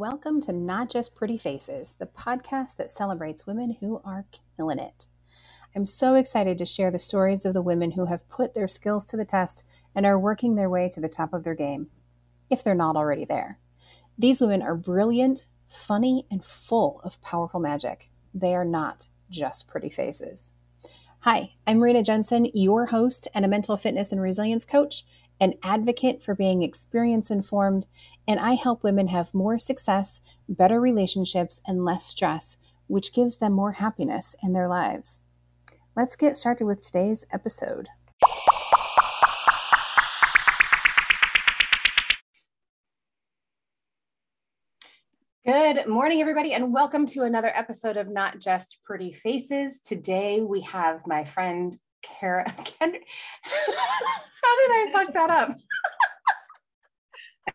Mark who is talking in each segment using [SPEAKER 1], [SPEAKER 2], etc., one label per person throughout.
[SPEAKER 1] Welcome to Not Just Pretty Faces, the podcast that celebrates women who are killing it. I'm so excited to share the stories of the women who have put their skills to the test and are working their way to the top of their game, if they're not already there. These women are brilliant, funny, and full of powerful magic. They are not just pretty faces. Hi, I'm Rena Jensen, your host and a mental fitness and resilience coach, an advocate for being experience informed, and I help women have more success, better relationships, and less stress, which gives them more happiness in their lives. Let's get started with today's episode. Good morning, everybody, and welcome to another episode of Not Just Pretty Faces. Today we have my friend Kara. Ken- How did I fuck that up?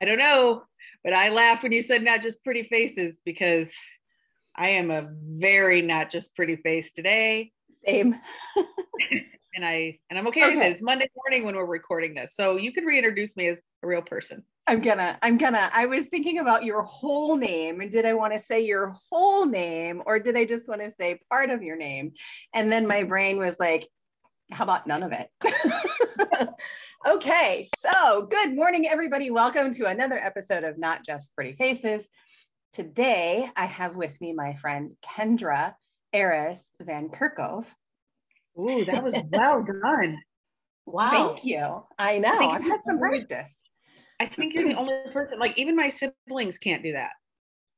[SPEAKER 2] I don't know, but I laughed when you said not just pretty faces because I am a very not just pretty face today.
[SPEAKER 1] Same.
[SPEAKER 2] and I and I'm okay, okay, with it. It's Monday morning when we're recording this. So you could reintroduce me as a real person.
[SPEAKER 1] I'm gonna, I'm gonna, I was thinking about your whole name and did I want to say your whole name or did I just want to say part of your name? And then my brain was like, how about none of it? okay, so good morning, everybody. Welcome to another episode of Not Just Pretty Faces. Today, I have with me my friend Kendra Aarhus Van Kerkhove.
[SPEAKER 2] Ooh, that was well done.
[SPEAKER 1] Wow. Thank you. I know. I I've had some practice.
[SPEAKER 2] I think you're the only person, like, even my siblings can't do that.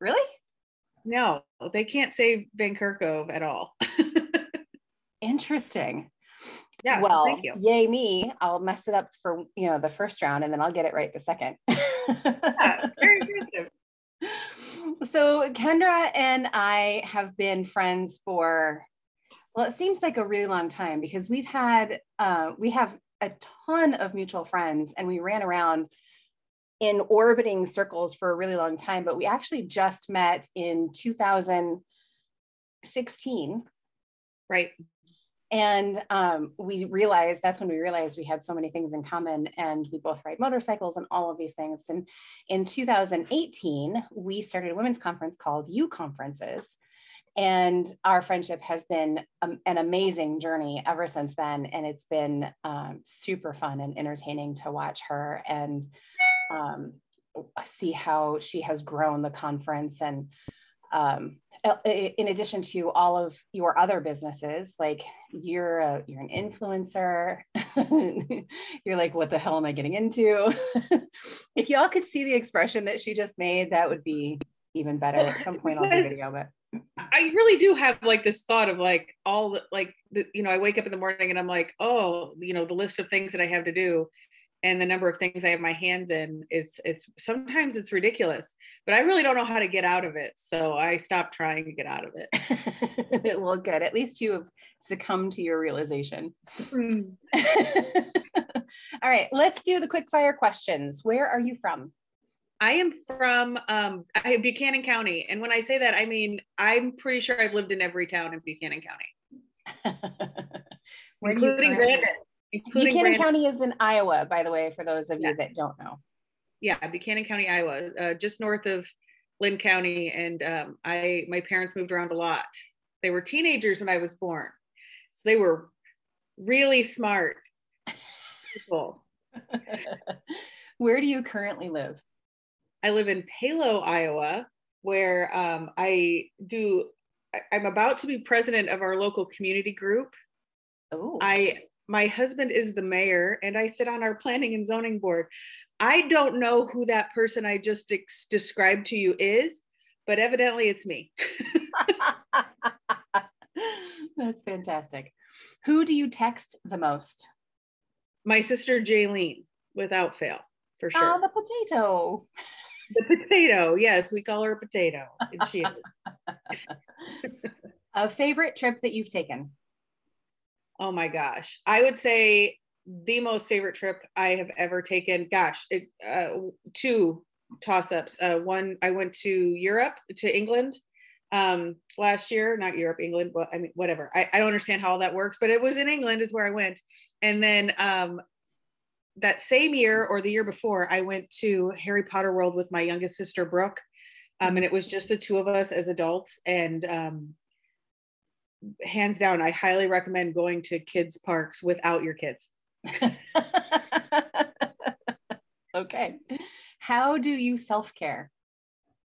[SPEAKER 1] Really?
[SPEAKER 2] No, they can't say Van Kerkhove at all.
[SPEAKER 1] Interesting.
[SPEAKER 2] Yeah.
[SPEAKER 1] Well, yay me. I'll mess it up for you know the first round and then I'll get it right the second. yeah, very impressive. So Kendra and I have been friends for well, it seems like a really long time because we've had uh, we have a ton of mutual friends and we ran around in orbiting circles for a really long time, but we actually just met in 2016.
[SPEAKER 2] Right
[SPEAKER 1] and um, we realized that's when we realized we had so many things in common and we both ride motorcycles and all of these things. And in 2018 we started a women's conference called you conferences. And our friendship has been um, an amazing journey ever since then. And it's been um, super fun and entertaining to watch her and um, see how she has grown the conference and um, Uh, in addition to all of your other businesses like you're a, you're an influencer. You're like what the hell am i getting into? If y'all could see the expression that she just made that would be even better at some point i'll do video but
[SPEAKER 2] I really do have like this thought of like all the, like the, you know I wake up in the morning and I'm like oh you know the list of things that I have to do and the number of things I have my hands in it's it's sometimes it's ridiculous but I really don't know how to get out of it so I stopped trying to get out of
[SPEAKER 1] it. Well good at least you have succumbed to your realization. Mm. all right let's do the quick fire questions. Where are you from?
[SPEAKER 2] I am from um, Buchanan County and when I say that I mean I'm pretty sure I've lived in every town in Buchanan County. Including Brandon
[SPEAKER 1] Buchanan. County is in Iowa, by the way, for those of yeah. you that don't know.
[SPEAKER 2] Yeah, Buchanan County, Iowa, uh, just north of Linn County. And um, I, my parents moved around a lot. They were teenagers when I was born, so they were really smart people.
[SPEAKER 1] Where do you currently live?
[SPEAKER 2] I live in Palo, Iowa, where um, I do. I'm about to be president of our local community group.
[SPEAKER 1] Oh.
[SPEAKER 2] I my husband is the mayor and I sit on our planning and zoning board. I don't know who that person I just ex- described to you is, but evidently it's me.
[SPEAKER 1] That's fantastic. Who do you text the most?
[SPEAKER 2] My sister Jaylene, without fail, for sure.
[SPEAKER 1] Oh, the potato.
[SPEAKER 2] The potato. Yes, we call her a potato. And she
[SPEAKER 1] a favorite trip that you've taken?
[SPEAKER 2] Oh my gosh. I would say the most favorite trip I have ever taken. Gosh, it, uh, two toss ups. Uh, one, I went to Europe, to England um, last year, not Europe, England, but I mean, whatever. I, I don't understand how all that works, but it was in England, is where I went. And then um, that same year or the year before, I went to Harry Potter World with my youngest sister, Brooke. Um, and it was just the two of us as adults. And um, hands down, I highly recommend going to kids' parks without your kids.
[SPEAKER 1] okay. How do you self care?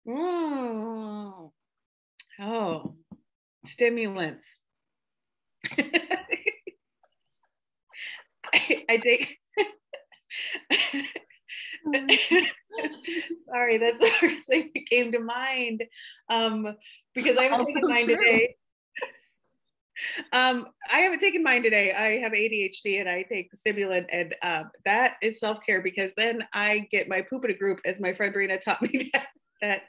[SPEAKER 2] Oh, oh, stimulants. I, I take. Sorry, that's the first thing that came to mind. Um, because I haven't taken mine true. today. Um, I haven't taken mine today. I have ADHD and I take the stimulant, and um, that is self care because then I get my poop in a group, as my friend Rena taught me that, that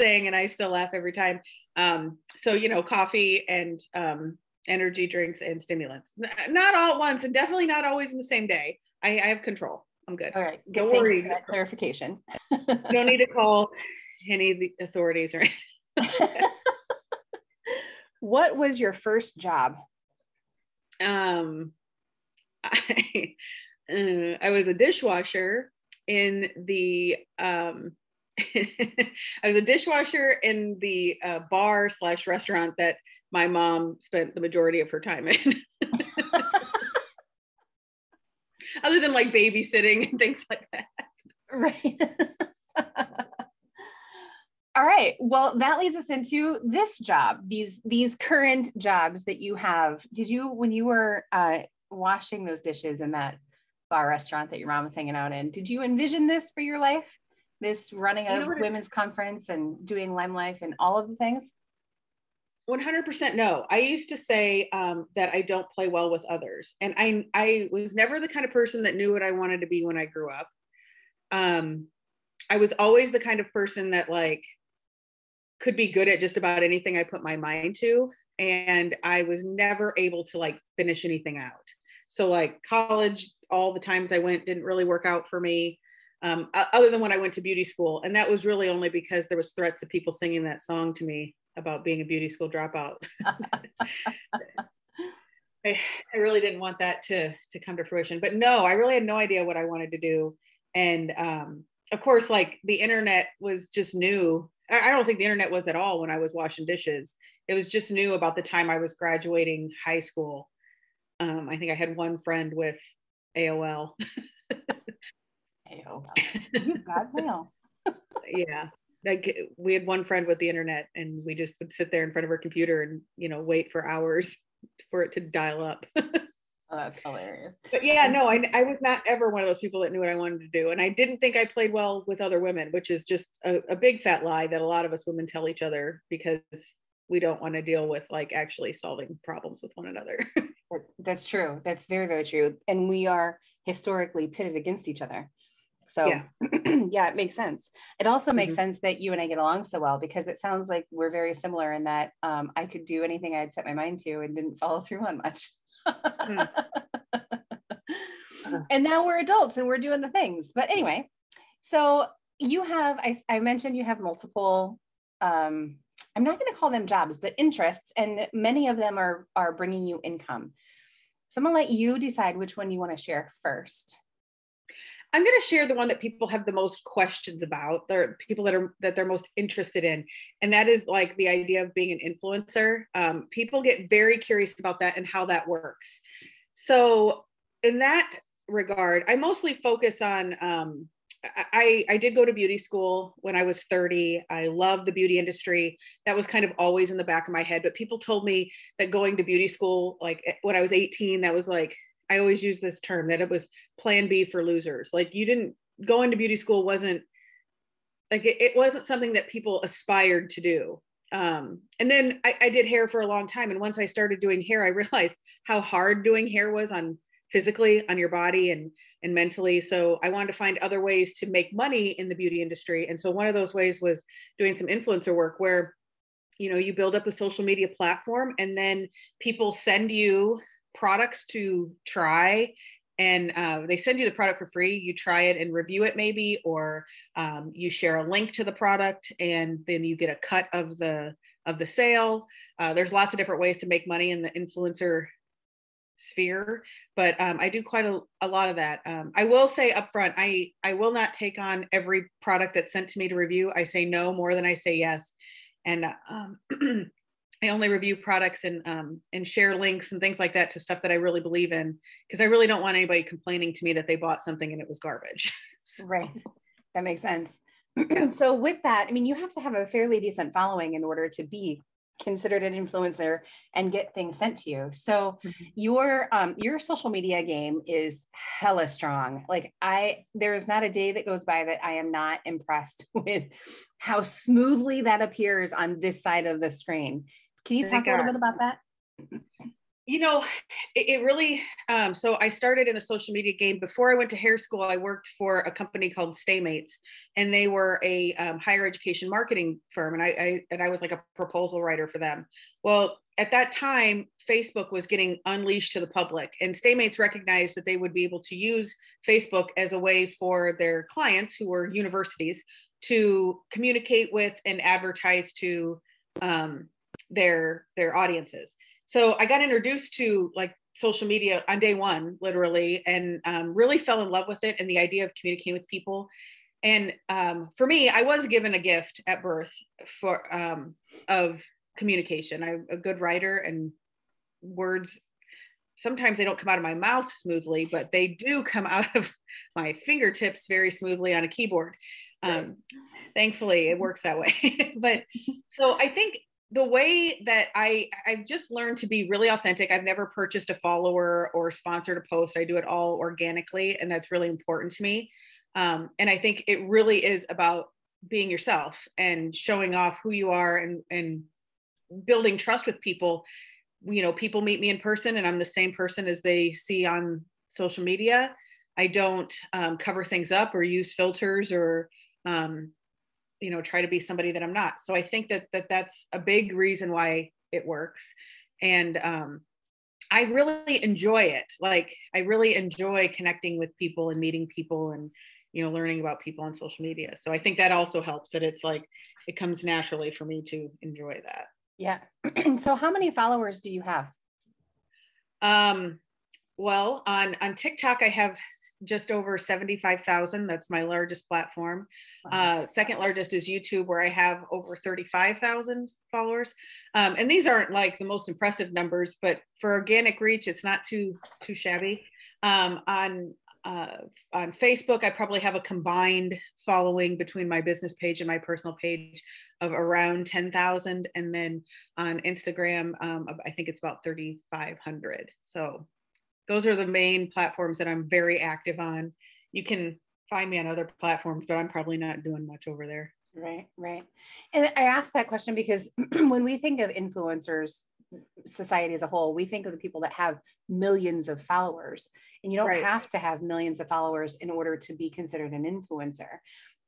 [SPEAKER 2] saying, and I still laugh every time. Um, so you know, coffee and um, energy drinks and stimulants, not all at once, and definitely not always in the same day. I, I have control. I'm good.
[SPEAKER 1] All right. Good. Don't worry. that clarification.
[SPEAKER 2] you don't need to call any of the authorities or
[SPEAKER 1] what was your first job?
[SPEAKER 2] Um, I, uh, I was a dishwasher in the um, I was a dishwasher in the uh, bar slash restaurant that my mom spent the majority of her time in. Other than like babysitting and things like that.
[SPEAKER 1] Right. All right. Well, that leads us into this job, these these current jobs that you have. Did you when you were uh, washing those dishes in that bar restaurant that your mom was hanging out in, did you envision this for your life? This running a you know women's it, conference and doing Lime Life and all of the things?
[SPEAKER 2] 100% no. I used to say um, that I don't play well with others. And I, I was never the kind of person that knew what I wanted to be when I grew up. Um, I was always the kind of person that like could be good at just about anything I put my mind to. And I was never able to like finish anything out. So, like college, all the times I went didn't really work out for me, um, other than when I went to beauty school. And that was really only because there was threats of people singing that song to me about being a beauty school dropout. I, I really didn't want that to to come to fruition. But no, I really had no idea what I wanted to do. And um, of course, like the internet was just new I don't think the internet was at all when I was washing dishes. It was just new about the time I was graduating high school. Um, I think I had one friend with AOL.
[SPEAKER 1] AOL. God mail.
[SPEAKER 2] yeah. Like we had one friend with the internet and we just would sit there in front of our computer and, you know, wait for hours for it to dial up.
[SPEAKER 1] Oh, that's hilarious.
[SPEAKER 2] But yeah, no, I, I was not ever one of those people that knew what I wanted to do. And I didn't think I played well with other women, which is just a, a big fat lie that a lot of us women tell each other because we don't want to deal with like actually solving problems with one another.
[SPEAKER 1] that's true. That's very, very true. And we are historically pitted against each other. So yeah, yeah it makes sense. It also makes mm-hmm. sense that you and I get along so well because it sounds like we're very similar in that um, I could do anything I'd set my mind to and didn't follow through on much. Mm. and now we're adults and we're doing the things. But anyway, so you have, I, I mentioned you have multiple, um, I'm not going to call them jobs, but interests, and many of them are, are bringing you income. So I'm going to let you decide which one you want to share first.
[SPEAKER 2] I'm going to share the one that people have the most questions about. They're people that are that they're most interested in, and that is like the idea of being an influencer. Um, people get very curious about that and how that works. So, in that regard, I mostly focus on. Um, I, I did go to beauty school when I was 30. I love the beauty industry. That was kind of always in the back of my head. But people told me that going to beauty school, like when I was 18, that was like I always use this term that it was plan B for losers. Like you didn't go into beauty school wasn't like it, it wasn't something that people aspired to do. Um, and then I, I did hair for a long time. And once I started doing hair, I realized how hard doing hair was on physically on your body and and mentally so i wanted to find other ways to make money in the beauty industry and so one of those ways was doing some influencer work where you know you build up a social media platform and then people send you products to try and uh, they send you the product for free you try it and review it maybe or um, you share a link to the product and then you get a cut of the of the sale uh, there's lots of different ways to make money in the influencer sphere, but um, I do quite a, a lot of that. Um, I will say upfront, I I will not take on every product that's sent to me to review. I say no more than I say yes, and um, I only review products and um, and share links and things like that to stuff that I really believe in because I really don't want anybody complaining to me that they bought something and it was garbage.
[SPEAKER 1] so. Right, that makes sense. so with that, I mean, you have to have a fairly decent following in order to be considered an influencer and get things sent to you. So mm-hmm. your um your social media game is hella strong. Like I there's not a day that goes by that I am not impressed with how smoothly that appears on this side of the screen. Can you talk a little bit about that?
[SPEAKER 2] you know it, it really um, so i started in the social media game. Before i went to hair school i worked for a company called Stamats and they were a um, higher education marketing firm and I, I and i was like a proposal writer for them. Well at that time facebook was getting unleashed to the public and Stamats recognized that they would be able to use facebook as a way for their clients who were universities to communicate with and advertise to um, their their audiences so I got introduced to like social media on day one, literally, and um, really fell in love with it and the idea of communicating with people. And um, for me, I was given a gift at birth for um, of communication. I'm a good writer, and words sometimes they don't come out of my mouth smoothly, but they do come out of my fingertips very smoothly on a keyboard. Um, thankfully, it works that way. but so I think the way that I I've just learned to be really authentic. I've never purchased a follower or sponsored a post. I do it all organically, and that's really important to me. Um, and I think it really is about being yourself and showing off who you are and and building trust with people. You know, people meet me in person, and I'm the same person as they see on social media. I don't um, cover things up or use filters or um, you know try to be somebody that i'm not. So i think that that that's a big reason why it works. And um i really enjoy it. Like i really enjoy connecting with people and meeting people and you know learning about people on social media. So i think that also helps that it's like it comes naturally for me to enjoy that.
[SPEAKER 1] Yeah. So how many followers do you have?
[SPEAKER 2] Um well on on tiktok i have just over 75,000. That's my largest platform. Uh, second largest is YouTube, where I have over 35,000 followers. Um, and these aren't like the most impressive numbers, but for organic reach, it's not too too shabby. Um, on uh, on Facebook, I probably have a combined following between my business page and my personal page of around 10,000. And then on Instagram, um, I think it's about 3,500. So those are the main platforms that I'm very active on. You can find me on other platforms, but I'm probably not doing much over there.
[SPEAKER 1] Right, right. And I asked that question because when we think of influencers, society as a whole, we think of the people that have millions of followers, and you don't right. have to have millions of followers in order to be considered an influencer.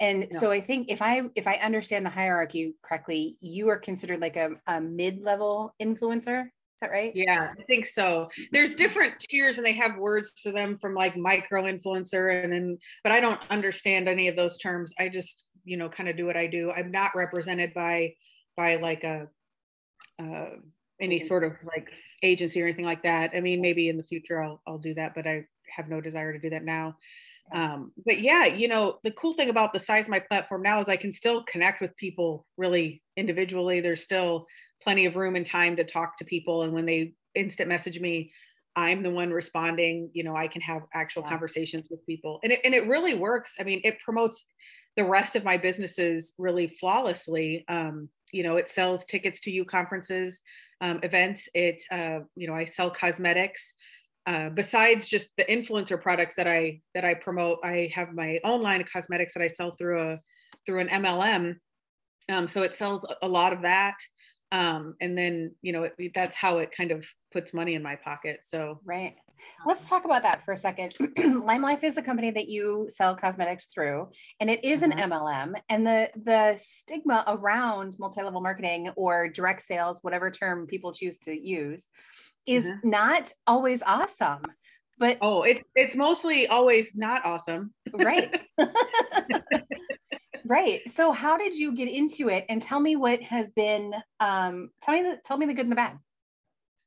[SPEAKER 1] And no. so I think if I if I understand the hierarchy correctly, you are considered like a, a mid-level influencer that right?
[SPEAKER 2] Yeah, I think so. There's different tiers and they have words for them from like micro influencer and then but I don't understand any of those terms. I just, you know, kind of do what I do. I'm not represented by by like a uh any sort of like agency or anything like that. I mean, maybe in the future I'll I'll do that, but I have no desire to do that now. Um, but yeah, you know, the cool thing about the size of my platform now is I can still connect with people really individually. There's still plenty of room and time to talk to people. And when they instant message me, I'm the one responding. You know, I can have actual yeah. conversations with people. And it, and it really works. I mean, it promotes the rest of my businesses really flawlessly. Um, you know, it sells tickets to you conferences, um, events. It, uh, you know, I sell cosmetics. Uh, besides just the influencer products that I that I promote, I have my own line of cosmetics that I sell through a through an MLM. Um, so it sells a lot of that um, and then you know it, that's how it kind of puts money in my pocket so.
[SPEAKER 1] Right. Let's talk about that for a second. Lime life is a company that you sell cosmetics through and it is an mlm mm-hmm. and the the stigma around multi-level marketing or direct sales whatever term people choose to use is mm-hmm. not always awesome but
[SPEAKER 2] oh it's it's mostly always not awesome.
[SPEAKER 1] Right Right. So how did you get into it? And tell me what has been um tell me the tell me the good and the bad.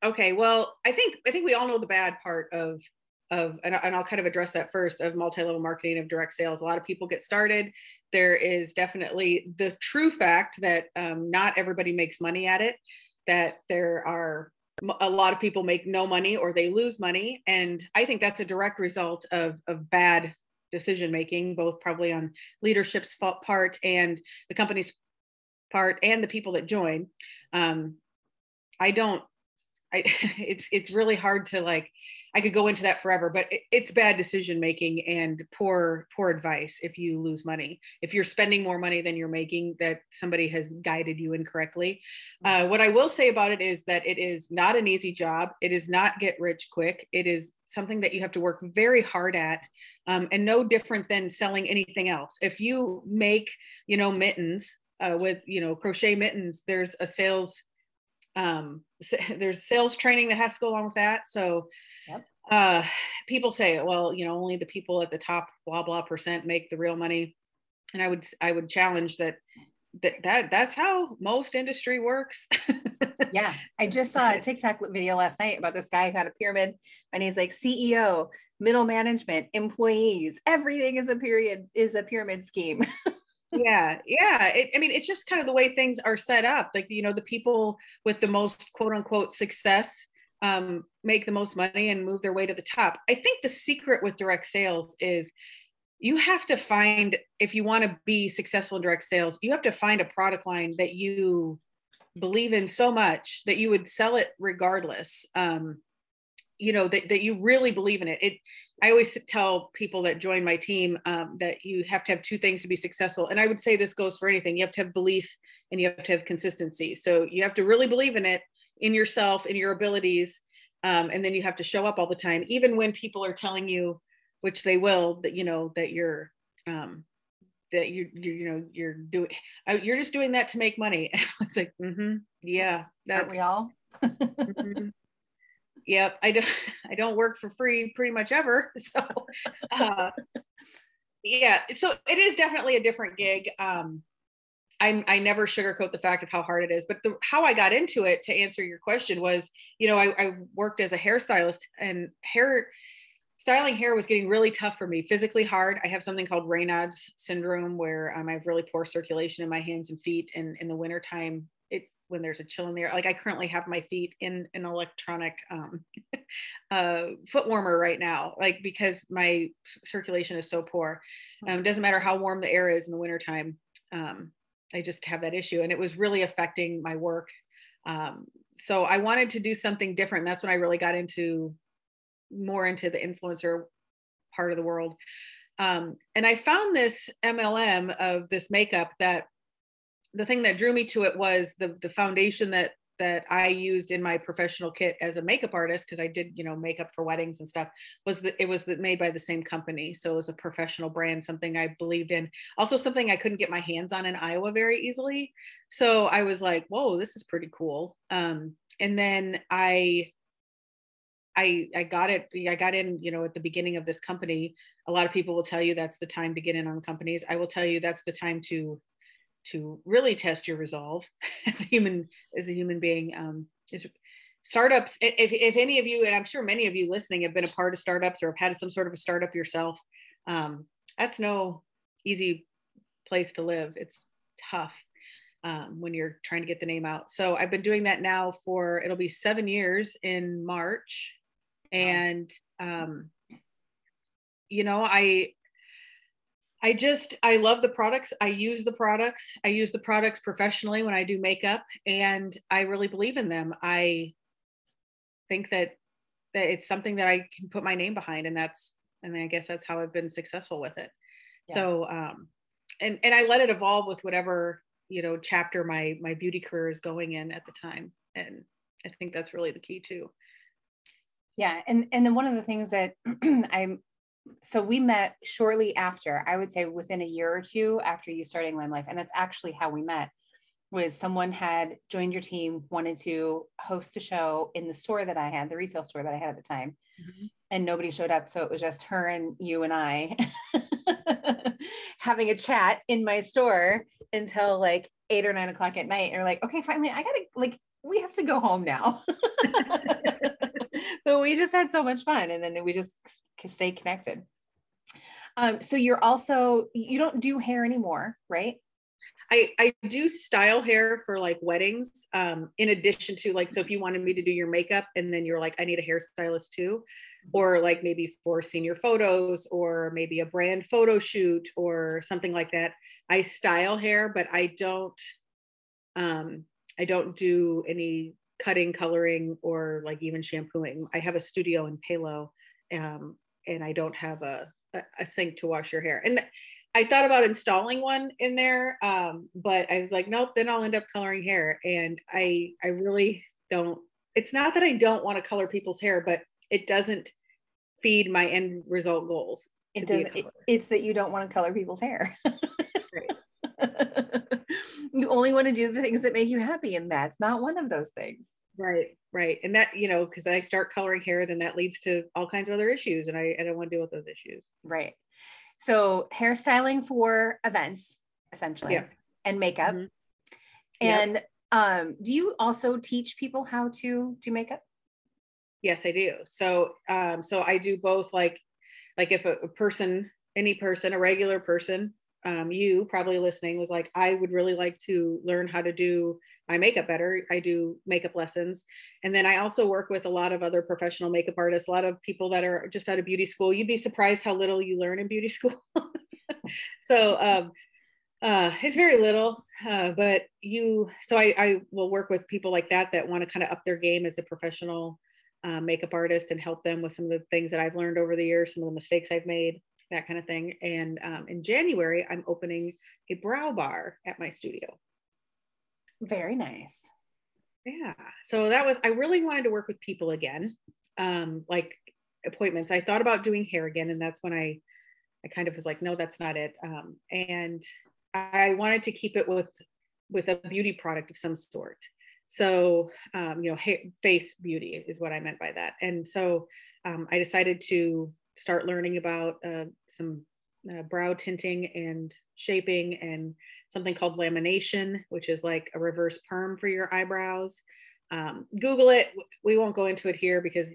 [SPEAKER 2] Okay, well, I think I think we all know the bad part of of and, and I'll kind of address that first of multi-level marketing of direct sales. A lot of people get started. There is definitely the true fact that um, not everybody makes money at it. That there are a lot of people make no money or they lose money, and I think that's a direct result of of bad decision making, both probably on leadership's part and the company's part and the people that join. Um, I don't I, it's it's really hard to like I could go into that forever, but it, it's bad decision making and poor poor advice if you lose money. If you're spending more money than you're making, that somebody has guided you incorrectly. Mm-hmm. Uh, what I will say about it is that it is not an easy job. It is not get rich quick. It is something that you have to work very hard at, um, and no different than selling anything else. If you make you know mittens uh, with you know crochet mittens, there's a sales um, there's sales training that has to go along with that. So. Uh, people say, well, you know, only the people at the top blah blah percent make the real money, and I would I would challenge that that, that that's how most industry works.
[SPEAKER 1] yeah, I just saw a TikTok video last night about this guy who had a pyramid, and he's like CEO, middle management, employees, everything is a period is a pyramid scheme.
[SPEAKER 2] yeah yeah it, i mean it's just kind of the way things are set up like you know the people with the most quote unquote success um, make the most money and move their way to the top i think the secret with direct sales is you have to find if you want to be successful in direct sales you have to find a product line that you believe in so much that you would sell it regardless um, you know that, that you really believe in it it I always tell people that join my team um, that you have to have two things to be successful. And I would say this goes for anything. You have to have belief and you have to have consistency. So you have to really believe in it, in yourself, in your abilities. Um, and then you have to show up all the time, even when people are telling you, which they will, that, you know, that you're, um, that you you you know you're doing uh, you're just doing that to make money. And i was like mm-hmm. Yeah
[SPEAKER 1] that's Aren't we all? Mm-hmm.
[SPEAKER 2] Yep i don't i don't work for free pretty much ever so uh, yeah so it is definitely a different gig um I, I never sugarcoat the fact of how hard it is but the, how i got into it to answer your question was you know I, I worked as a hairstylist and hair styling hair was getting really tough for me physically hard i have something called raynaud's syndrome where um, i have really poor circulation in my hands and feet and in the wintertime when there's a chill in there. Like I currently have my feet in an electronic um, uh, foot warmer right now, like because my circulation is so poor. Um, it doesn't matter how warm the air is in the wintertime. Um, I just have that issue, and it was really affecting my work. Um, so I wanted to do something different. That's when I really got into more into the influencer part of the world. Um, and I found this MLM of this makeup that the thing that drew me to it was the the foundation that that I used in my professional kit as a makeup artist because I did you know makeup for weddings and stuff was that it was made by the same company. So it was a professional brand something I believed in. Also something I couldn't get my hands on in Iowa very easily. So I was like whoa this is pretty cool. Um, and then I I I got it I got in you know at the beginning of this company. A lot of people will tell you that's the time to get in on companies. I will tell you that's the time to to really test your resolve as a human as a human being um, is startups if, if any of you and i'm sure many of you listening have been a part of startups or have had some sort of a startup yourself um, that's no easy place to live. It's tough um, when you're trying to get the name out. So i've been doing that now for it'll be seven years in march. And um, you know i I just I love the products. I use the products. I use the products professionally when I do makeup and I really believe in them. I think that that it's something that I can put my name behind and that's I mean I guess that's how I've been successful with it. Yeah. So um and and I let it evolve with whatever, you know, chapter my my beauty career is going in at the time and I think that's really the key too.
[SPEAKER 1] Yeah, and and then one of the things that I'm so we met shortly after i would say within a year or two after you starting lime life and that's actually how we met was someone had joined your team wanted to host a show in the store that i had the retail store that i had at the time mm-hmm. and nobody showed up so it was just her and you and i having a chat in my store until like eight or nine o'clock at night and we're like okay finally i gotta like we have to go home now. but we just had so much fun and then we just stay connected. Um, so you're also you don't do hair anymore, right?
[SPEAKER 2] I, I do style hair for like weddings um, in addition to like so if you wanted me to do your makeup and then you're like i need a hairstylist too or like maybe for senior photos or maybe a brand photo shoot or something like that i style hair but i don't um i don't do any cutting coloring or like even shampooing i have a studio in palo um and i don't have a a sink to wash your hair and I thought about installing one in there, um, but I was like, nope. Then I'll end up coloring hair, and I I really don't. It's not that I don't want to color people's hair, but it doesn't feed my end result goals.
[SPEAKER 1] It does. It, it's that you don't want to color people's hair. you only want to do the things that make you happy, and that's not one of those things.
[SPEAKER 2] Right, right, and that you know, because I start coloring hair, then that leads to all kinds of other issues, and I, I don't want to deal with those issues.
[SPEAKER 1] Right. So hairstyling for events, essentially,
[SPEAKER 2] yeah.
[SPEAKER 1] and makeup. Mm-hmm. And yep. um, do you also teach people how to do makeup?
[SPEAKER 2] Yes, I do. So um, so I do both like like if a, a person, any person, a regular person, um, you probably listening was like, I would really like to learn how to do my makeup better. I do makeup lessons. And then I also work with a lot of other professional makeup artists, a lot of people that are just out of beauty school. You'd be surprised how little you learn in beauty school. so um, uh, it's very little, uh, but you, so I, I, will work with people like that that want to kind of up their game as a professional uh, makeup artist and help them with some of the things that I've learned over the years, some of the mistakes I've made, that kind of thing. And um, in January, I'm opening a brow bar at my studio.
[SPEAKER 1] Very nice.
[SPEAKER 2] Yeah. So that was, I really wanted to work with people again, um, like appointments. I thought about doing hair again, and that's when I, I kind of was like, no, that's not it. Um, and I wanted to keep it with, with a beauty product of some sort. So, um, you know, hair, face beauty is what I meant by that. And so um, I decided to start learning about uh, some uh, brow tinting and shaping and something called lamination, which is like a reverse perm for your eyebrows. Um, Google it. We won't go into it here because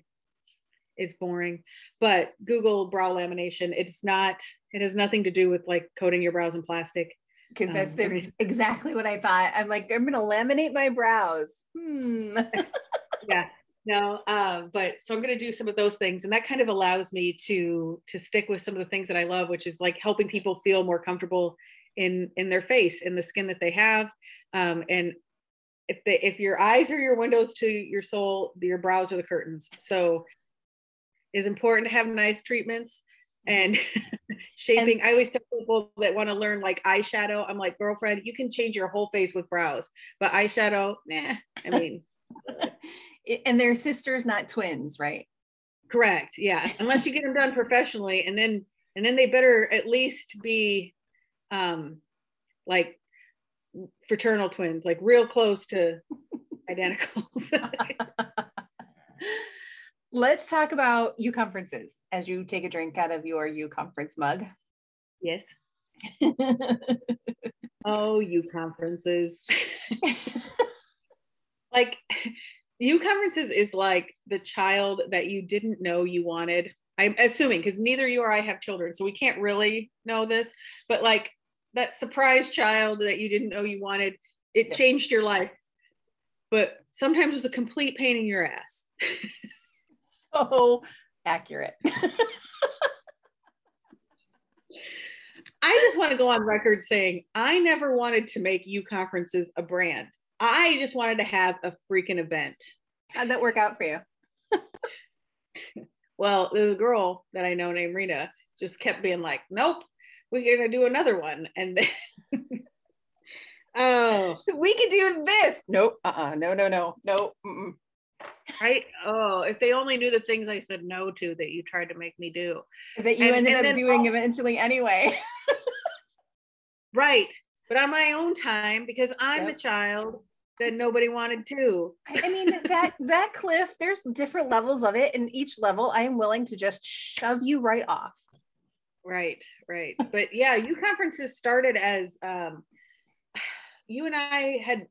[SPEAKER 2] it's boring, but Google brow lamination. It's not, it has nothing to do with like coating your brows in plastic.
[SPEAKER 1] Because that's um, exactly what I thought. I'm like, I'm going to laminate my brows. Hmm.
[SPEAKER 2] yeah no uh, but so i'm going to do some of those things and that kind of allows me to to stick with some of the things that i love which is like helping people feel more comfortable in in their face in the skin that they have um, and if they if your eyes are your windows to your soul your brows are the curtains so it's important to have nice treatments and shaping. And, I always tell people that want to learn like eyeshadow. I'm like, girlfriend, you can change your whole face with brows, but eyeshadow, nah. I mean,
[SPEAKER 1] and they're sisters, not twins, right?
[SPEAKER 2] Correct. Yeah. Unless you get them done professionally, and then and then they better at least be um like fraternal twins, like real close to identicals.
[SPEAKER 1] Let's talk about You conferences as you take a drink out of your You conference mug.
[SPEAKER 2] Yes. oh, You conferences. like You conferences is like the child that you didn't know you wanted. I'm assuming because neither you or I have children, so we can't really know this, but like that surprise child that you didn't know you wanted, it changed your life. But sometimes it was a complete pain in your ass.
[SPEAKER 1] so accurate.
[SPEAKER 2] I just want to go on record saying I never wanted to make You conferences a brand. I just wanted to have a freaking event.
[SPEAKER 1] How'd that work out for you?
[SPEAKER 2] well, the girl that I know named Rena just kept being like, nope, we're gonna do another one. And then oh
[SPEAKER 1] we could do this. Nope. Uh-uh. No, no, no, no. Mm-mm.
[SPEAKER 2] I oh, if they only knew the things I said no to that you tried to make me do.
[SPEAKER 1] That you and, ended and up doing oh, eventually anyway.
[SPEAKER 2] right. But on my own time, because I'm yep. the child that nobody wanted to.
[SPEAKER 1] I mean that that cliff, there's different levels of it, and each level I am willing to just shove you right off.
[SPEAKER 2] Right, right. But yeah, You conferences started as um, you and I had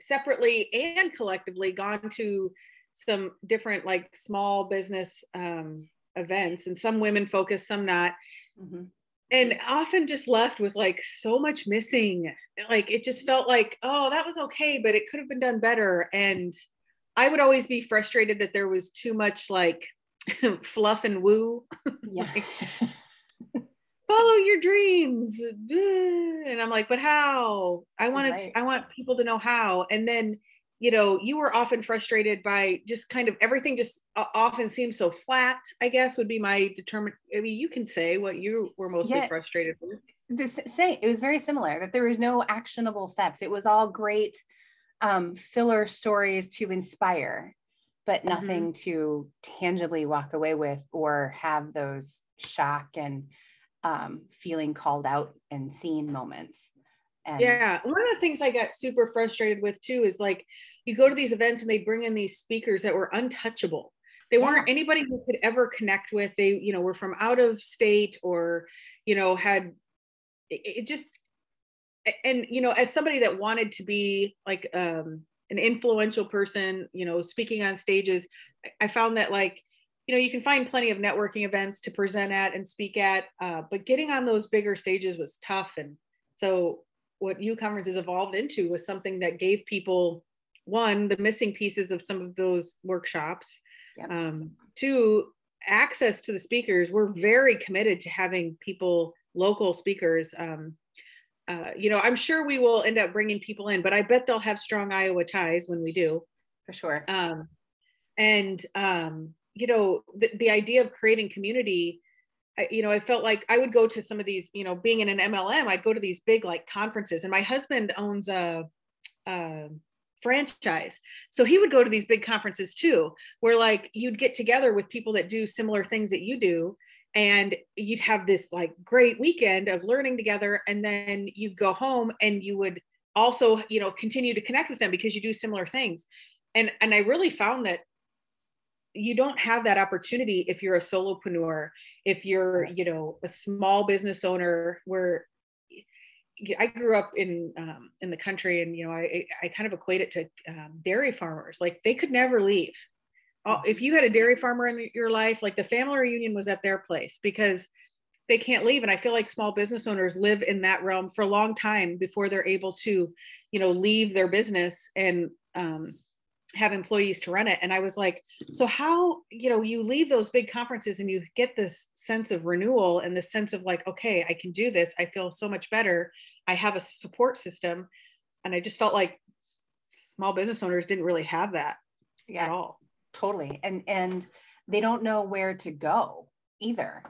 [SPEAKER 2] separately and collectively gone to some different like small business um, events and some women focus some not mm-hmm. And often just left with like so much missing like it just felt like oh that was okay but it could have been done better. And i would always be frustrated that there was too much like fluff and woo. Yeah. like, follow your dreams. And i'm like but how? I want right. i want people to know how. And then you know you were often frustrated by just kind of everything just often seems so flat i guess would be my determined i mean you can say what you were mostly yeah. frustrated with
[SPEAKER 1] this say it was very similar that there was no actionable steps it was all great um, filler stories to inspire but mm-hmm. nothing mm-hmm. to tangibly walk away with or have those shock and um, feeling called out and seen moments
[SPEAKER 2] and yeah, one of the things I got super frustrated with too is like you go to these events and they bring in these speakers that were untouchable. They yeah. weren't anybody who could ever connect with. They, you know, were from out of state or, you know, had it, it just and you know, as somebody that wanted to be like um an influential person, you know, speaking on stages, I found that like you know you can find plenty of networking events to present at and speak at uh, but getting on those bigger stages was tough and so what You conferences evolved into was something that gave people one the missing pieces of some of those workshops. Yep. um, two access to the speakers. We're very committed to having people local speakers. Um, uh, you know i'm sure we will end up bringing people in but i bet they'll have strong iowa ties when we do.
[SPEAKER 1] For sure.
[SPEAKER 2] Um, and um, you know the, the idea of creating community You know, I felt like I would go to some of these, you know, being in an MLM, I'd go to these big like conferences. And my husband owns a, a franchise, so he would go to these big conferences too, where like you'd get together with people that do similar things that you do, and you'd have this like great weekend of learning together, and then you'd go home and you would also, you know, continue to connect with them because you do similar things. And and I really found that you don't have that opportunity if you're a solopreneur if you're you know a small business owner where I grew up in um, in the country, and you know, I I kind of equate it to um, dairy farmers. Like they could never leave. If you had a dairy farmer in your life, like the family reunion was at their place because they can't leave. And I feel like small business owners live in that realm for a long time before they're able to, you know, leave their business and um, have employees to run it. And i was like so how you know you leave those big conferences and you get this sense of renewal and the sense of like okay i can do this. I feel so much better. I have a support system. And i just felt like small business owners didn't really have that yeah, at all.
[SPEAKER 1] Totally. And and they don't know where to go either.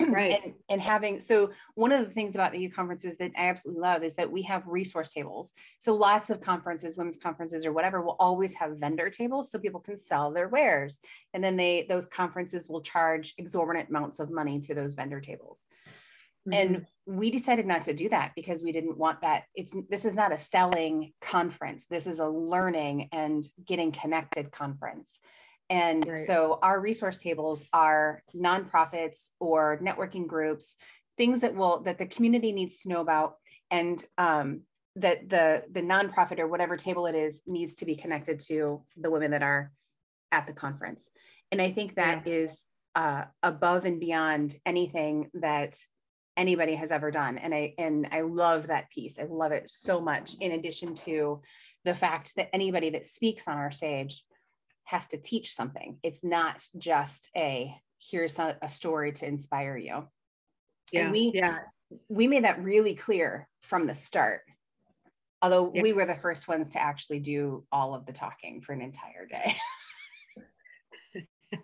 [SPEAKER 2] Right.
[SPEAKER 1] And, and having so one of the things about the you conferences that i absolutely love is that we have resource tables. So lots of conferences women's conferences or whatever will always have vendor tables so people can sell their wares. And then they those conferences will charge exorbitant amounts of money to those vendor tables. Mm-hmm. and we decided not to do that because we didn't want that. It's this is not a selling conference. This is a learning and getting connected conference and right. so our resource tables are nonprofits or networking groups, things that will that the community needs to know about, and um, that the the nonprofit or whatever table it is needs to be connected to the women that are at the conference. And I think that yeah. is uh, above and beyond anything that anybody has ever done. And I and I love that piece. I love it so much. In addition to the fact that anybody that speaks on our stage has to teach something. It's not just a here's a, a story to inspire you.
[SPEAKER 2] Yeah.
[SPEAKER 1] And we
[SPEAKER 2] yeah.
[SPEAKER 1] we made that really clear from the start. Although yeah. we were the first ones to actually do all of the talking for an entire day.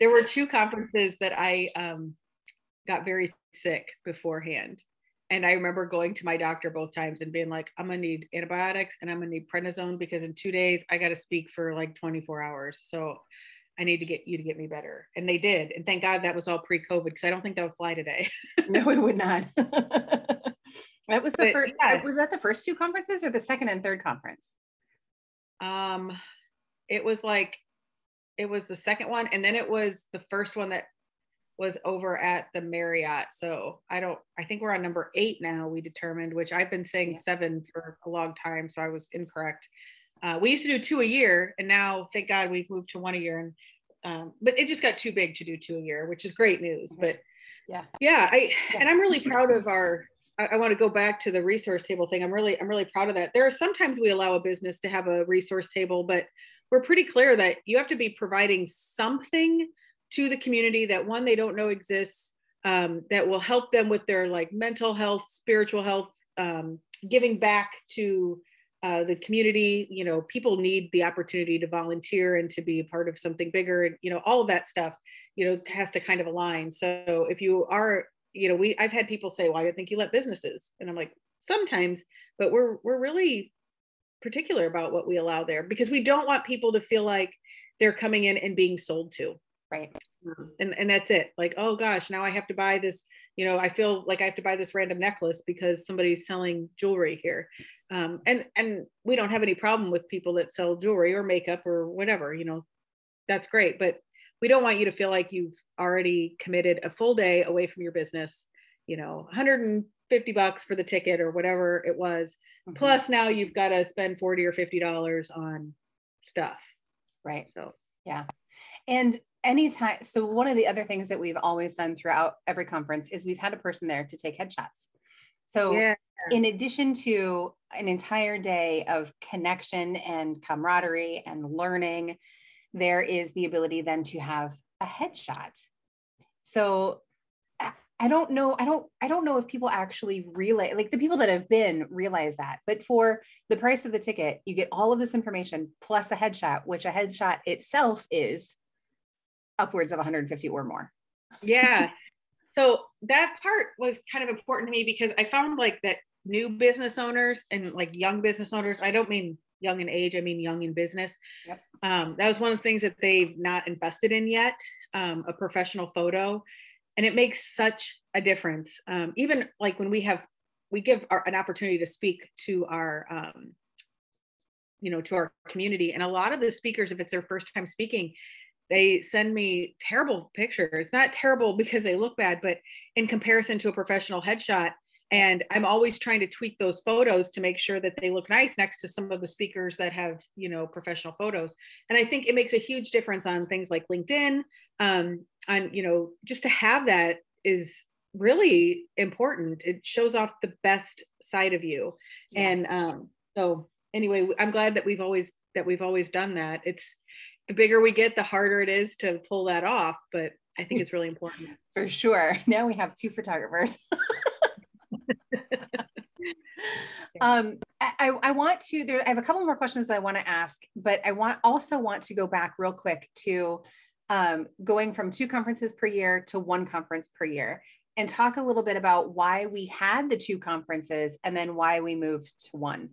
[SPEAKER 2] there were two conferences that I um, got very sick beforehand. And I remember going to my doctor both times and being like, I'm gonna need antibiotics and I'm gonna need prednisone because in two days I gotta speak for like 24 hours. So I need to get you to get me better. And they did. And thank God that was all pre-COVID because I don't think that would fly today.
[SPEAKER 1] no, it would not. that was the but, first yeah. was that the first two conferences or the second and third conference?
[SPEAKER 2] Um it was like it was the second one and then it was the first one that was over at the Marriott. So I don't, I think we're on number eight now, we determined, which I've been saying yeah. seven for a long time. So I was incorrect. uh, we used to do two a year, and now thank God we've moved to one a year. And um, but it just got too big to do two a year, which is great news. But
[SPEAKER 1] yeah,
[SPEAKER 2] yeah, I yeah. and I'm really proud of our. I, I want to go back to the resource table thing. I'm really I'm really proud of that. There are sometimes we allow a business to have a resource table, but we're pretty clear that you have to be providing something to the community that one they don't know exists um, that will help them with their like mental health spiritual health um, giving back to uh, the community. You know people need the opportunity to volunteer and to be a part of something bigger and you know all of that stuff you know has to kind of align. So if you are you know we i've had people say why well, do you think you let businesses? And i'm like sometimes but we're we're really particular about what we allow there because we don't want people to feel like they're coming in and being sold to
[SPEAKER 1] right.
[SPEAKER 2] Um, and and that's it. Like oh gosh now i have to buy this you know i feel like i have to buy this random necklace because somebody's selling jewelry here. Um, and and we don't have any problem with people that sell jewelry or makeup or whatever you know that's great. But we don't want you to feel like you've already committed a full day away from your business you know 150 bucks for the ticket or whatever it was. Mm-hmm. plus now you've got to spend 40 or 50 dollars on stuff.
[SPEAKER 1] Right. So. Yeah. And anytime so one of the other things that we've always done throughout every conference is we've had a person there to take headshots so yeah. in addition to an entire day of connection and camaraderie and learning there is the ability then to have a headshot so I don't know. I don't. I don't know if people actually realize, like the people that have been realize that. But for the price of the ticket, you get all of this information plus a headshot, which a headshot itself is upwards of 150 or more.
[SPEAKER 2] Yeah. so that part was kind of important to me because I found like that new business owners and like young business owners, I don't mean young in age, I mean young in business. Yep. Um, that was one of the things that they've not invested in yet, um, a professional photo. And it makes such a difference. Um, even like when we have, we give our, an opportunity to speak to our, um, you know, to our community. And a lot of the speakers, if it's their first time speaking, they send me terrible pictures not terrible because they look bad but in comparison to a professional headshot. And i'm always trying to tweak those photos to make sure that they look nice next to some of the speakers that have you know professional photos. And i think it makes a huge difference on things like linkedin um on you know just to have that is really important. It shows off the best side of you. Yeah. and um so anyway i'm glad that we've always that we've always done that. It's the bigger we get, the harder it is to pull that off. But I think it's really important.
[SPEAKER 1] For sure. Now we have two photographers. um, I, I want to there I have a couple more questions that I want to ask, but I want also want to go back real quick to um, going from two conferences per year to one conference per year and talk a little bit about why we had the two conferences and then why we moved to one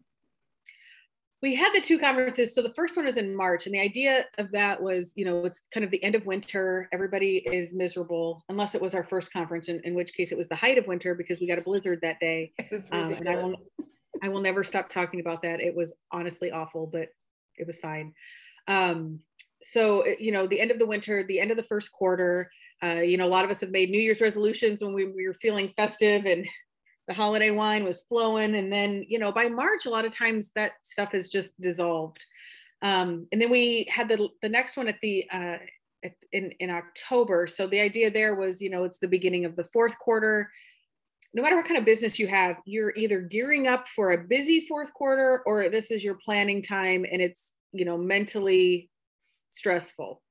[SPEAKER 2] we had the two conferences. So the first one is in March, and the idea of that was, you know, it's kind of the end of winter. Everybody is miserable, unless it was our first conference, in, in which case it was the height of winter because we got a blizzard that day.
[SPEAKER 1] It was ridiculous. Um, and
[SPEAKER 2] I will, I will never stop talking about that. It was honestly awful, but it was fine. Um, so you know, the end of the winter, the end of the first quarter. Uh, you know, a lot of us have made New Year's resolutions when we, we were feeling festive and the holiday wine was flowing and then you know by march a lot of times that stuff is just dissolved. Um, and then we had the the next one at the uh, at, in in october. So the idea there was you know it's the beginning of the fourth quarter. No matter what kind of business you have you're either gearing up for a busy fourth quarter or this is your planning time and it's you know mentally stressful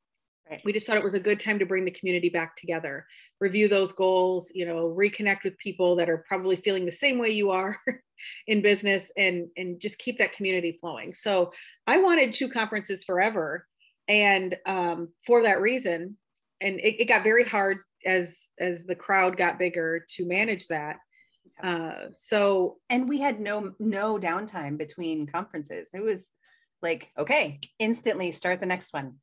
[SPEAKER 2] Right. We just thought it was a good time to bring the community back together, review those goals, you know, reconnect with people that are probably feeling the same way you are in business and and just keep that community flowing. So I wanted two conferences forever. And um, for that reason, and it, it got very hard as as the crowd got bigger to manage that. Uh, so
[SPEAKER 1] and we had no no downtime between conferences. It was like, okay, instantly start the next one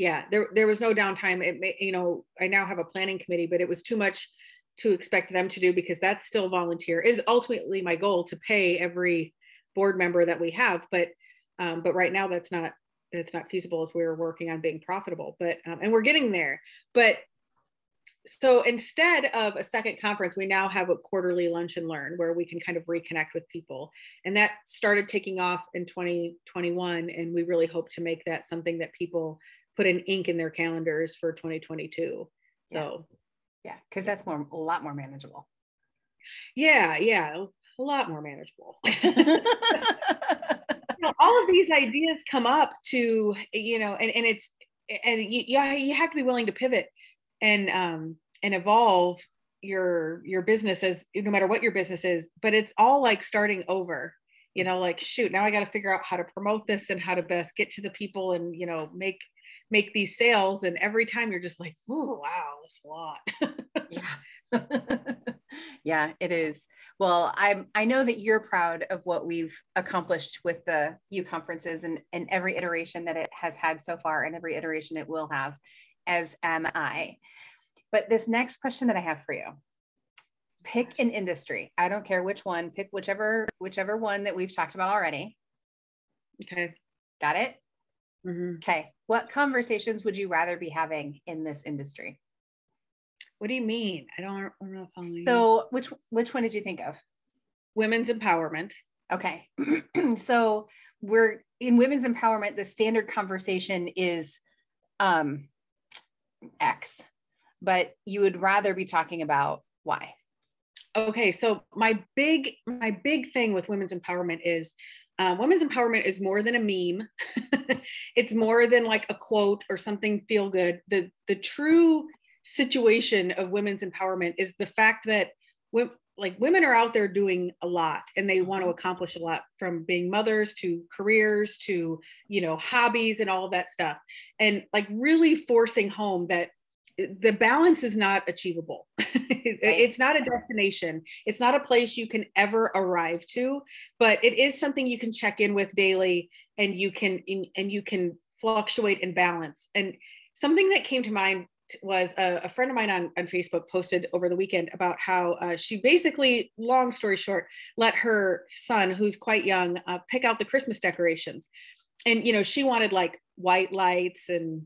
[SPEAKER 2] yeah there there was no downtime it may you know i now have a planning committee but it was too much to expect them to do because that's still volunteer it is ultimately my goal to pay every board member that we have but um, but right now that's not that's not feasible as we're working on being profitable but um, and we're getting there but so instead of a second conference, we now have a quarterly lunch and learn where we can kind of reconnect with people. And that started taking off in 2021. And we really hope to make that something that people put in ink in their calendars for 2022.
[SPEAKER 1] Yeah. So yeah, because that's more a lot more manageable.
[SPEAKER 2] Yeah, yeah, a lot more manageable. you know, all of these ideas come up to, you know, and, and it's and you, you have to be willing to pivot and um and evolve your your business as no matter what your business is but it's all like starting over you know like shoot now i got to figure out how to promote this and how to best get to the people and you know make make these sales and every time you're just like oh wow that's a lot.
[SPEAKER 1] Yeah. Yeah it is. Well i'm i know that you're proud of what we've accomplished with the You conferences and and every iteration that it has had so far and every iteration it will have as am i. But this next question that i have for you pick an industry. I don't care which one pick whichever whichever one that we've talked about already.
[SPEAKER 2] Okay.
[SPEAKER 1] Got it? Mm-hmm. okay what conversations would you rather be having in this industry
[SPEAKER 2] what do you mean? I don't, I don't know if I'm.
[SPEAKER 1] So, which which one did you think of?
[SPEAKER 2] Women's empowerment.
[SPEAKER 1] Okay, so we're in women's empowerment. The standard conversation is um, X, but you would rather be talking about Y.
[SPEAKER 2] Okay, so my big my big thing with women's empowerment is uh, women's empowerment is more than a meme. it's more than like a quote or something feel good. The the true situation of women's empowerment is the fact that like women are out there doing a lot and they want to mm-hmm. accomplish a lot from being mothers to careers to you know hobbies and all of that stuff and like really forcing home that the balance is not achievable. It's not a destination. It's not a place you can ever arrive to but it is something you can check in with daily and you can and you can fluctuate and balance. And something that came to mind was a, a, friend of mine on, on Facebook posted over the weekend about how uh, she basically, long story short, let her son, who's quite young, uh, pick out the Christmas decorations. And, you know, she wanted like white lights and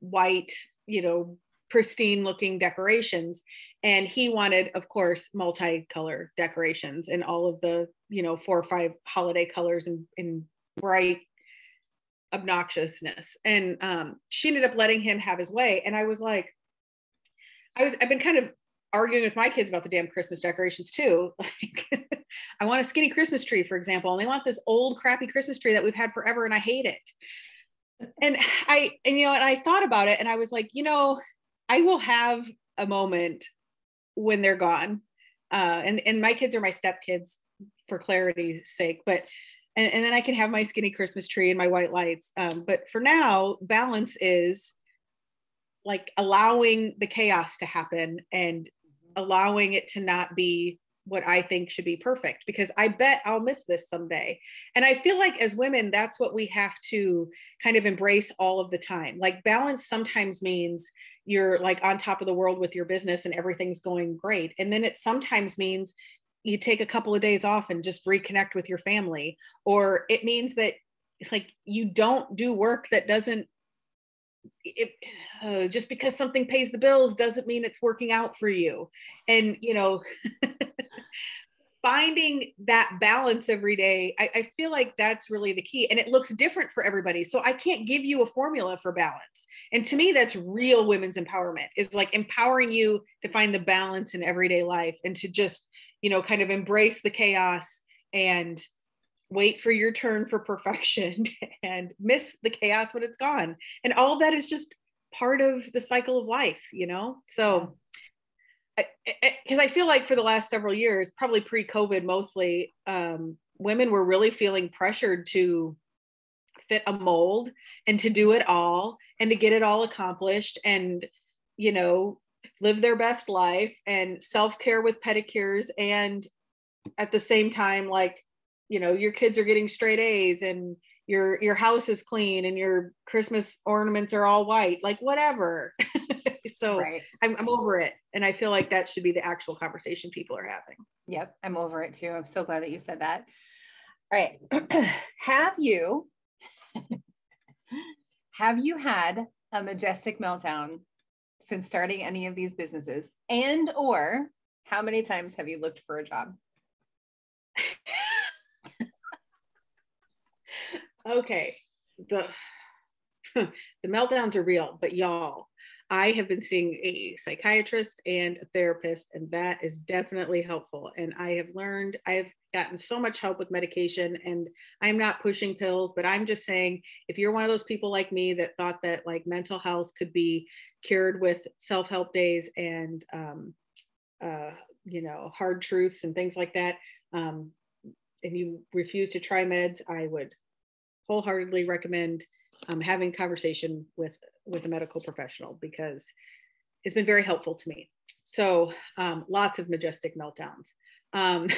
[SPEAKER 2] white, you know, pristine looking decorations. And he wanted, of course, multicolor decorations and all of the, you know, four or five holiday colors and bright obnoxiousness. And um, she ended up letting him have his way. And i was like i was i've been kind of arguing with my kids about the damn christmas decorations too. Like i want a skinny christmas tree for example and they want this old crappy christmas tree that we've had forever and i hate it and i and you know and i thought about it and i was like you know i will have a moment when they're gone uh, and and my kids are my stepkids for clarity's sake but and, and then I can have my skinny Christmas tree and my white lights. Um, but for now, balance is like allowing the chaos to happen and allowing it to not be what I think should be perfect because I bet I'll miss this someday. And I feel like as women, that's what we have to kind of embrace all of the time. Like balance sometimes means you're like on top of the world with your business and everything's going great. And then it sometimes means you take a couple of days off and just reconnect with your family or it means that like you don't do work that doesn't it, uh, just because something pays the bills doesn't mean it's working out for you and you know finding that balance every day I, I, feel like that's really the key and it looks different for everybody. So i can't give you a formula for balance. And to me that's real women's empowerment is like empowering you to find the balance in everyday life and to just you know kind of embrace the chaos and wait for your turn for perfection and miss the chaos when it's gone. And all that is just part of the cycle of life you know? So because I, I, feel like for the last several years probably pre-covid mostly um, women were really feeling pressured to fit a mold and to do it all and to get it all accomplished and you know live their best life and self-care with pedicures and at the same time like you know your kids are getting straight A's and your your house is clean and your christmas ornaments are all white like whatever so right. I'm, I'm over it and i feel like that should be the actual conversation people are having
[SPEAKER 1] yep i'm over it too i'm so glad that you said that all right have you have you had a majestic meltdown since starting any of these businesses? And or how many times have you looked for a job?
[SPEAKER 2] okay. The the meltdowns are real, but y'all, I have been seeing a psychiatrist and a therapist, and that is definitely helpful. And I have learned, I've gotten so much help with medication, and I'm not pushing pills, but I'm just saying if you're one of those people like me that thought that like mental health could be cured with self help days and, um, uh, you know, hard truths and things like that, um, and you refuse to try meds, I would wholeheartedly recommend um, having conversation with with a medical professional because it's been very helpful to me. So um, lots of majestic meltdowns. Um,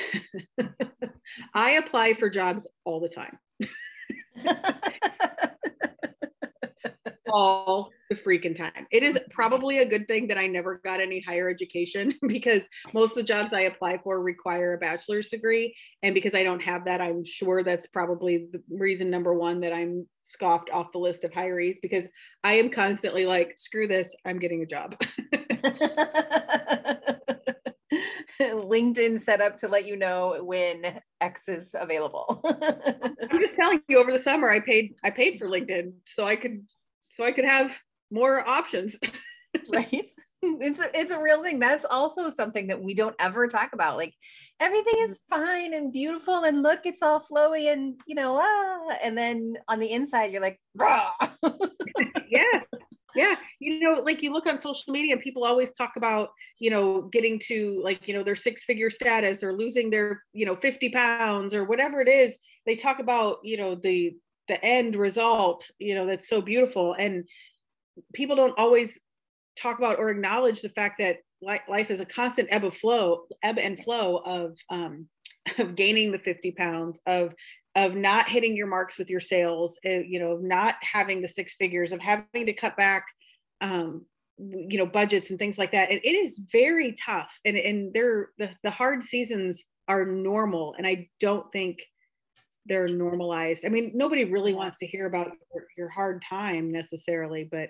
[SPEAKER 2] I apply for jobs all the time. all the freaking time. It is probably a good thing that I never got any higher education because most of the jobs I apply for require a bachelor's degree. And because I don't have that, I'm sure that's probably the reason number one that I'm scoffed off the list of hirees because I am constantly like, screw this, I'm getting a job.
[SPEAKER 1] LinkedIn set up to let you know when X is available.
[SPEAKER 2] I'm just telling you over the summer I paid I paid for LinkedIn so I could so I could have more options.
[SPEAKER 1] right. It's a, it's a real thing. That's also something that we don't ever talk about. Like everything is fine and beautiful and look, it's all flowy and you know, ah, and then on the inside you're like, Rah!
[SPEAKER 2] yeah. Yeah, you know, like you look on social media, people always talk about, you know, getting to like, you know, their six figure status or losing their, you know, 50 pounds or whatever it is. They talk about, you know, the the end result you know that's so beautiful and people don't always talk about or acknowledge the fact that life is a constant ebb of flow ebb and flow of um, of gaining the 50 pounds of of not hitting your marks with your sales uh, you know not having the six figures of having to cut back um, you know budgets and things like that. And it is very tough. And and they're the, the hard seasons are normal. And i don't think they're normalized. I mean, nobody really wants to hear about your, your hard time necessarily, but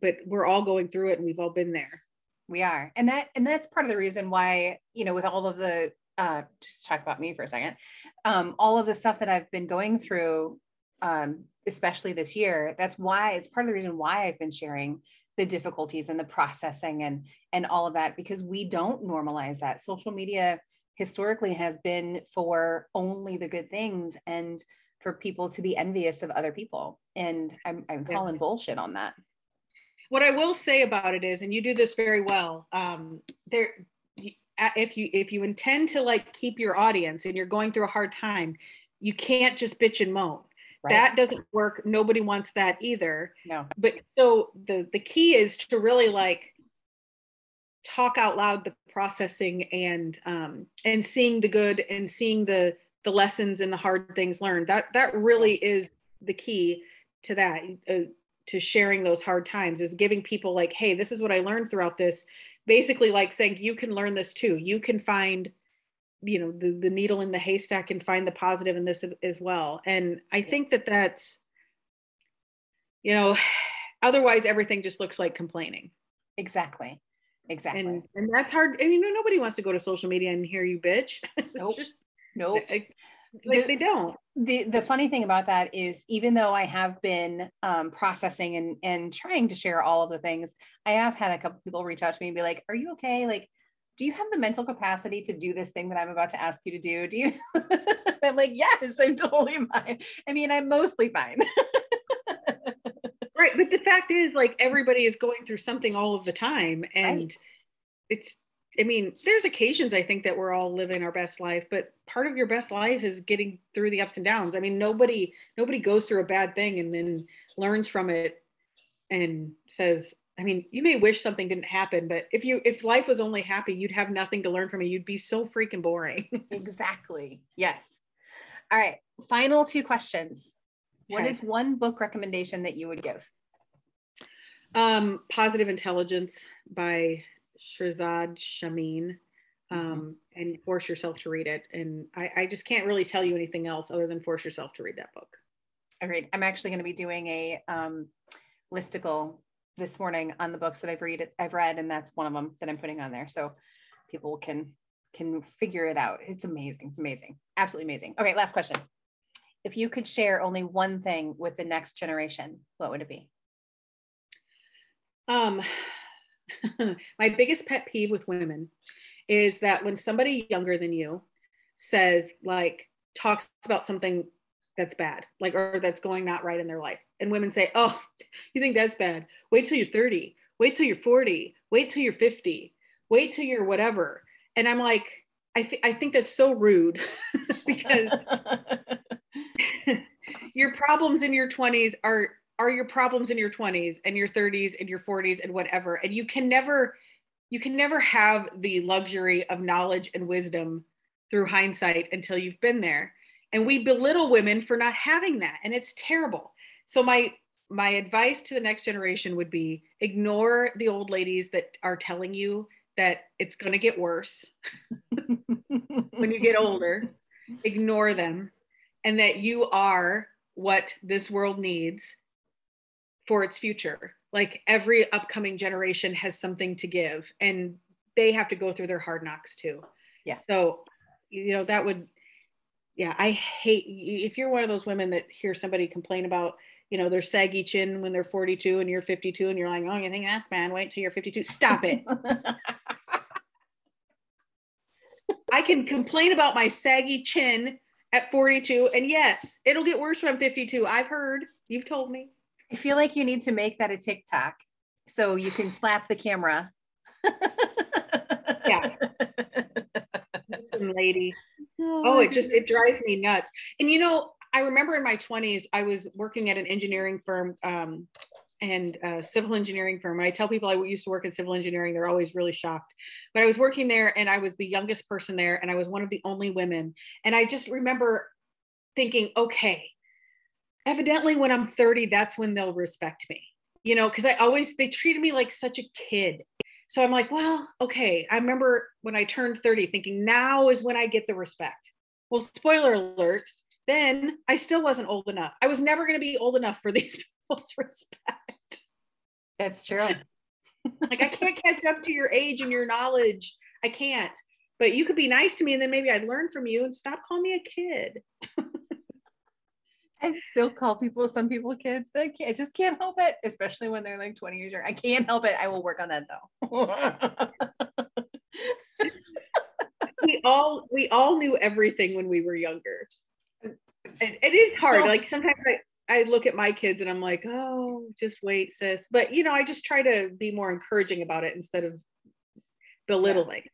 [SPEAKER 2] but we're all going through it and we've all been there.
[SPEAKER 1] We are. And that and that's part of the reason why, you know, with all of the uh just talk about me for a second. Um, all of the stuff that I've been going through, um, especially this year, that's why it's part of the reason why I've been sharing the difficulties and the processing and and all of that because we don't normalize that. Social media historically has been for only the good things and for people to be envious of other people. And I'm, I'm calling bullshit on that.
[SPEAKER 2] What I will say about it is, and you do this very well, um, there, if you if you intend to like keep your audience and you're going through a hard time, you can't just bitch and moan. Right. That doesn't work. Nobody wants that either.
[SPEAKER 1] No.
[SPEAKER 2] But so the the key is to really like talk out loud the processing and um, and seeing the good and seeing the the lessons and the hard things learned that that really is the key to that uh, to sharing those hard times is giving people like hey this is what i learned throughout this basically like saying you can learn this too you can find you know the, the needle in the haystack and find the positive in this as well and i think that that's you know otherwise everything just looks like complaining
[SPEAKER 1] exactly Exactly.
[SPEAKER 2] And, and that's hard. And you know, nobody wants to go to social media and hear you bitch.
[SPEAKER 1] Nope. just, nope.
[SPEAKER 2] Like the, they don't.
[SPEAKER 1] The the funny thing about that is even though I have been um, processing and and trying to share all of the things, I have had a couple people reach out to me and be like, "Are you okay? Like, do you have the mental capacity to do this thing that I'm about to ask you to do? Do you?" I'm like, "Yes, I'm totally fine. I mean, I'm mostly fine."
[SPEAKER 2] right but the fact is like everybody is going through something all of the time and right. it's i mean there's occasions i think that we're all living our best life but part of your best life is getting through the ups and downs. I mean nobody nobody goes through a bad thing and then learns from it and says i mean you may wish something didn't happen but if you if life was only happy you'd have nothing to learn from it. You'd be so freaking boring.
[SPEAKER 1] Exactly. Yes. All right. Final two questions. What is one book recommendation that you would give?
[SPEAKER 2] Um, Positive Intelligence by Shirzad Chamine. Um, mm-hmm. and force yourself to read it. And I, I just can't really tell you anything else other than force yourself to read that book.
[SPEAKER 1] Agreed. I'm actually going to be doing a um, listicle this morning on the books that I've read I've read and that's one of them that I'm putting on there so people can can figure it out. It's amazing. It's amazing. Absolutely amazing. Okay, last question. If you could share only one thing with the next generation, what would it be?
[SPEAKER 2] Um my biggest pet peeve with women is that when somebody younger than you says like talks about something that's bad, like or that's going not right in their life. And women say, "Oh, you think that's bad? Wait till you're 30. Wait till you're 40. Wait till you're 50. Wait till you're whatever." And I'm like, I think I think that's so rude because your problems in your 20s are are your problems in your 20s and your 30s and your 40s and whatever. And you can never you can never have the luxury of knowledge and wisdom through hindsight until you've been there and we belittle women for not having that and it's terrible so my my advice to the next generation would be ignore the old ladies that are telling you that it's going to get worse when you get older ignore them and that you are what this world needs for its future like every upcoming generation has something to give and they have to go through their hard knocks too
[SPEAKER 1] yeah
[SPEAKER 2] so you know that would yeah, I hate if you're one of those women that hear somebody complain about, you know, their saggy chin when they're 42 and you're 52 and you're like, oh, you think that's bad? Wait till you're 52. Stop it. I can complain about my saggy chin at 42, and yes, it'll get worse when I'm 52. I've heard. You've told me.
[SPEAKER 1] I feel like you need to make that a TikTok so you can slap the camera.
[SPEAKER 2] yeah. Listen, lady. Oh, it just it drives me nuts. And you know, I remember in my 20s, I was working at an engineering firm um, and a civil engineering firm. And I tell people I used to work in civil engineering, they're always really shocked. But I was working there and I was the youngest person there and I was one of the only women. And I just remember thinking, okay, evidently when I'm 30, that's when they'll respect me. You know, because I always they treated me like such a kid. So I'm like, well, okay. I remember when I turned 30 thinking now is when I get the respect. Well, spoiler alert, then I still wasn't old enough. I was never going to be old enough for these people's respect.
[SPEAKER 1] That's true.
[SPEAKER 2] like I can't catch up to your age and your knowledge. I can't. But you could be nice to me and then maybe I'd learn from you and stop calling me a kid.
[SPEAKER 1] I still call people, some people kids. I, can't, I just can't help it, especially when they're like 20 years younger. I can't help it. I will work on that though.
[SPEAKER 2] we all we all knew everything when we were younger. And it is hard. So, like sometimes I, I look at my kids and I'm like, oh, just wait, sis. But you know, I just try to be more encouraging about it instead of belittling.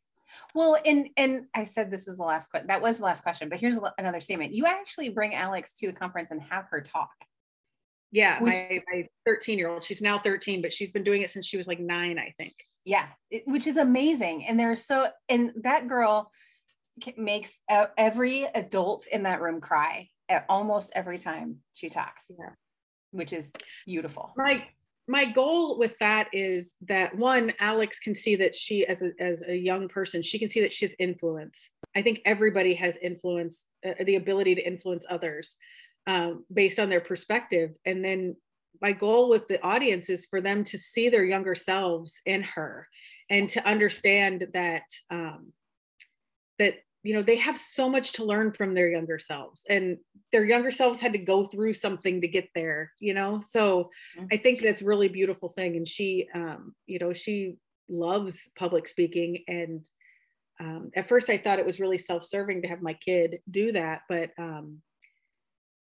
[SPEAKER 1] Well, and and I said this is the last question. That was the last question, but here's another statement. You actually bring Alex to the conference and have her talk.
[SPEAKER 2] Yeah, which, my, my 13 year old. She's now 13, but she's been doing it since she was like nine, I think.
[SPEAKER 1] Yeah, it, which is amazing. And there's so and that girl makes every adult in that room cry at almost every time she talks. Yeah. Which is beautiful.
[SPEAKER 2] My my goal with that is that one alex can see that she as a, as a young person she can see that she has influence. I think everybody has influence uh, the ability to influence others um, based on their perspective. And then my goal with the audience is for them to see their younger selves in her and to understand that um, that you know they have so much to learn from their younger selves and their younger selves had to go through something to get there you know so mm-hmm. i think that's really beautiful thing and she um, you know she loves public speaking and um, at first i thought it was really self-serving to have my kid do that but um,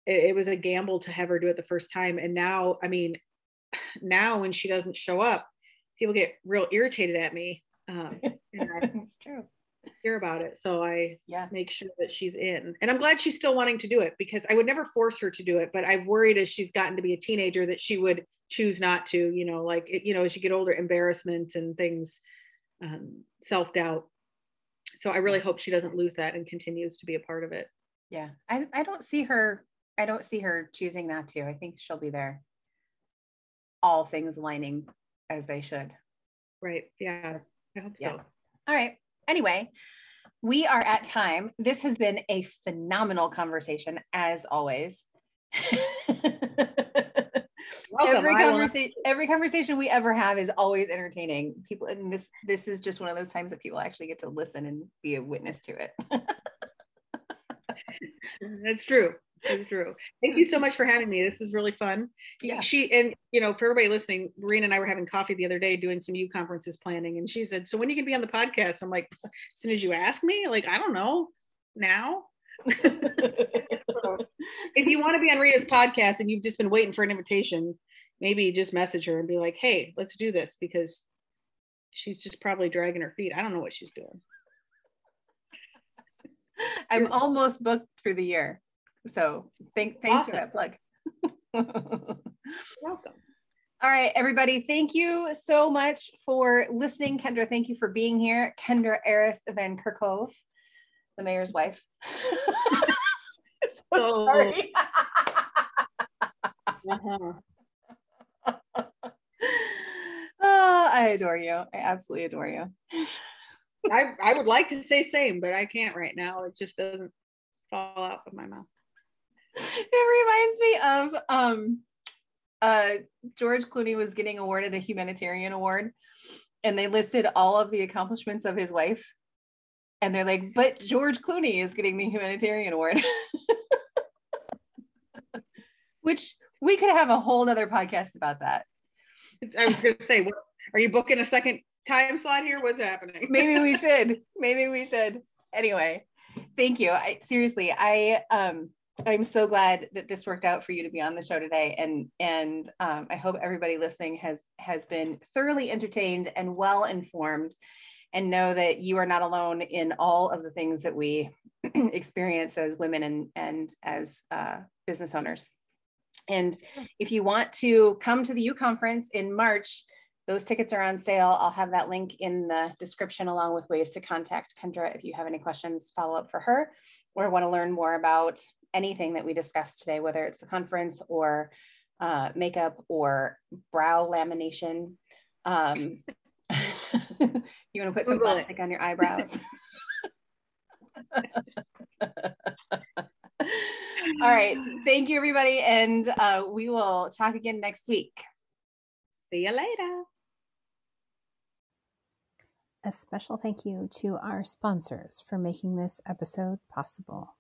[SPEAKER 2] it, it was a gamble to have her do it the first time and now i mean now when she doesn't show up people get real irritated at me um,
[SPEAKER 1] it's true
[SPEAKER 2] hear about it. So I yeah make sure that she's in. And I'm glad she's still wanting to do it because I would never force her to do it, but I'm worried as she's gotten to be a teenager that she would choose not to, you know, like it, you know, as you get older, embarrassment and things, um, self-doubt. So I really hope she doesn't lose that and continues to be a part of it.
[SPEAKER 1] Yeah. I, I don't see her, I don't see her choosing not to. I think she'll be there. All things lining as they should.
[SPEAKER 2] Right. Yeah. I hope yeah. so.
[SPEAKER 1] All right anyway, we are at time. This has been a phenomenal conversation, as always. every conversation every conversation we ever have is always entertaining. People and this this is just one of those times that people actually get to listen and be a witness to it.
[SPEAKER 2] That's true it's true. Thank you so much for having me. This was really fun. Yeah. She and you know for everybody listening Marina and i were having coffee the other day doing some You conferences planning and she said so when are you gonna be on the podcast? I'm like as soon as you ask me? Like i don't know. Now? So, if you want to be on Rita's podcast and you've just been waiting for an invitation, maybe just message her and be like, hey, let's do this because she's just probably dragging her feet. I don't know what she's doing.
[SPEAKER 1] I'm almost booked through the year. So thank, thanks awesome. for that plug.
[SPEAKER 2] welcome.
[SPEAKER 1] All right, everybody. Thank you so much for listening. Kendra, thank you for being here. Kendra Aarhus Van Kerkhove, the mayor's wife. so oh. sorry. uh-huh. oh, I adore you. I absolutely adore you.
[SPEAKER 2] I, I would like to say same, but I can't right now. It just doesn't fall out of my mouth.
[SPEAKER 1] It reminds me of um uh George Clooney was getting awarded the humanitarian award and they listed all of the accomplishments of his wife. And they're like, but George Clooney is getting the humanitarian award. Which we could have a whole other podcast about that.
[SPEAKER 2] I was going to say, what, are you booking a second time slot here? What's happening?
[SPEAKER 1] Maybe we should. Maybe we should. Anyway, thank you. I seriously, I um I'm so glad that this worked out for you to be on the show today, and and um, I hope everybody listening has has been thoroughly entertained and well informed, and know that you are not alone in all of the things that we experience as women and and as uh, business owners. And if you want to come to the You conference in March, those tickets are on sale. I'll have that link in the description along with ways to contact Kendra if you have any questions, follow up for her, or want to learn more about anything that we discussed today, whether it's the conference or uh, makeup or brow lamination. Um, you want to put some plastic on your eyebrows. All right. Thank you, everybody. And uh, we will talk again next week.
[SPEAKER 2] See you later.
[SPEAKER 3] A special thank you to our sponsors for making this episode possible.